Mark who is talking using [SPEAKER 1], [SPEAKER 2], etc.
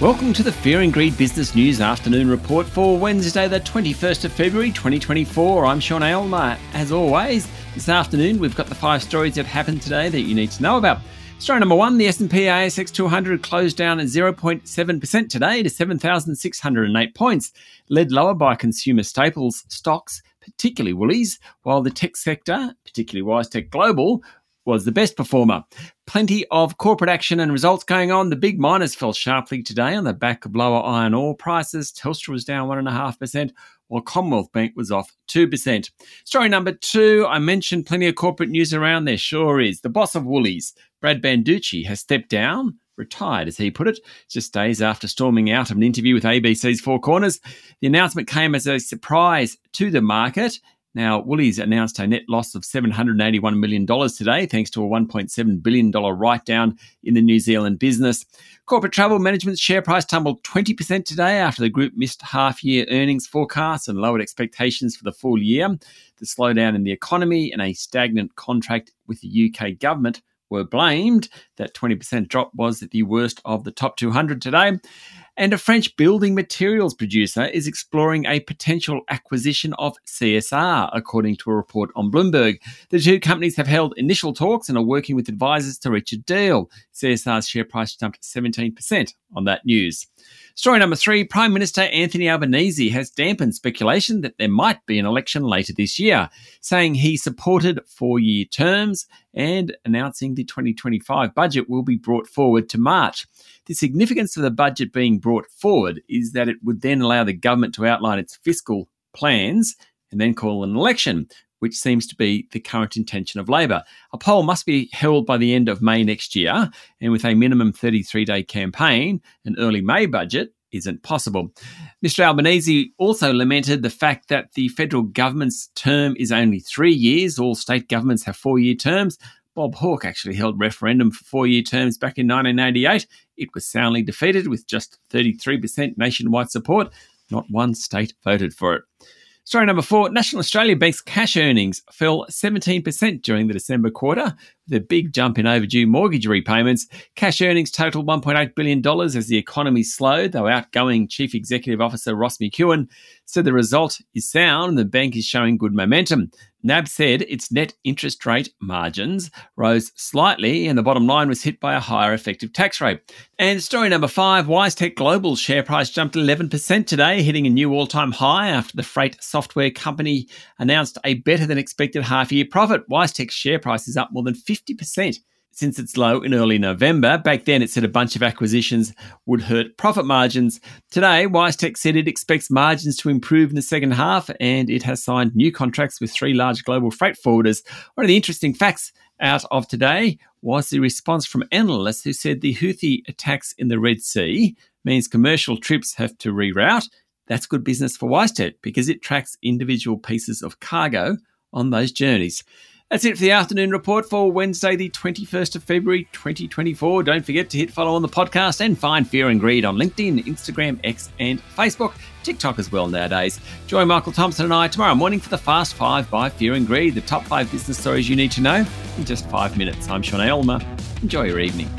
[SPEAKER 1] Welcome to the Fear and Greed Business News Afternoon Report for Wednesday, the 21st of February 2024. I'm Sean Aylmer. As always, this afternoon we've got the five stories that happened today that you need to know about. Story number one, the S&P ASX 200 closed down at 0.7% today to 7,608 points, led lower by consumer staples stocks, particularly Woolies, while the tech sector, particularly WiseTech Global, was the best performer. Plenty of corporate action and results going on. The big miners fell sharply today on the back of lower iron ore prices. Telstra was down 1.5%, while Commonwealth Bank was off 2%. Story number two, I mentioned plenty of corporate news around there. Sure is. The boss of Woolies, Brad Banducci, has stepped down retired, as he put it, just days after storming out of an interview with ABC's Four Corners. The announcement came as a surprise to the market now, Woolies announced a net loss of $781 million today, thanks to a $1.7 billion write down in the New Zealand business. Corporate Travel Management's share price tumbled 20% today after the group missed half year earnings forecasts and lowered expectations for the full year. The slowdown in the economy and a stagnant contract with the UK government were blamed. That 20% drop was the worst of the top 200 today. And a French building materials producer is exploring a potential acquisition of CSR, according to a report on Bloomberg. The two companies have held initial talks and are working with advisors to reach a deal. CSR's share price jumped 17% on that news. Story number three Prime Minister Anthony Albanese has dampened speculation that there might be an election later this year, saying he supported four year terms and announcing the 2025 budget will be brought forward to March. The significance of the budget being brought forward is that it would then allow the government to outline its fiscal plans and then call an election, which seems to be the current intention of Labor. A poll must be held by the end of May next year, and with a minimum 33 day campaign, an early May budget isn't possible. Mr. Albanese also lamented the fact that the federal government's term is only three years. All state governments have four year terms. Bob Hawke actually held referendum for four year terms back in 1988. It was soundly defeated with just 33% nationwide support. Not one state voted for it. Story number four National Australia Bank's cash earnings fell 17% during the December quarter, a big jump in overdue mortgage repayments. Cash earnings totaled $1.8 billion as the economy slowed, though outgoing Chief Executive Officer Ross McEwan said the result is sound and the bank is showing good momentum. NAB said its net interest rate margins rose slightly and the bottom line was hit by a higher effective tax rate. And story number five WiseTech Global's share price jumped 11% today, hitting a new all time high after the freight software company announced a better than expected half year profit. WiseTech's share price is up more than 50% since its low in early November. Back then, it said a bunch of acquisitions would hurt profit margins. Today, WiseTech said it expects margins to improve in the second half, and it has signed new contracts with three large global freight forwarders. One of the interesting facts out of today was the response from analysts who said the Houthi attacks in the Red Sea means commercial trips have to reroute. That's good business for WiseTech because it tracks individual pieces of cargo on those journeys. That's it for the afternoon report for Wednesday, the 21st of February, 2024. Don't forget to hit follow on the podcast and find Fear and Greed on LinkedIn, Instagram, X, and Facebook. TikTok as well nowadays. Join Michael Thomson and I tomorrow morning for the Fast Five by Fear and Greed, the top five business stories you need to know in just five minutes. I'm Sean Aylmer. Enjoy your evening.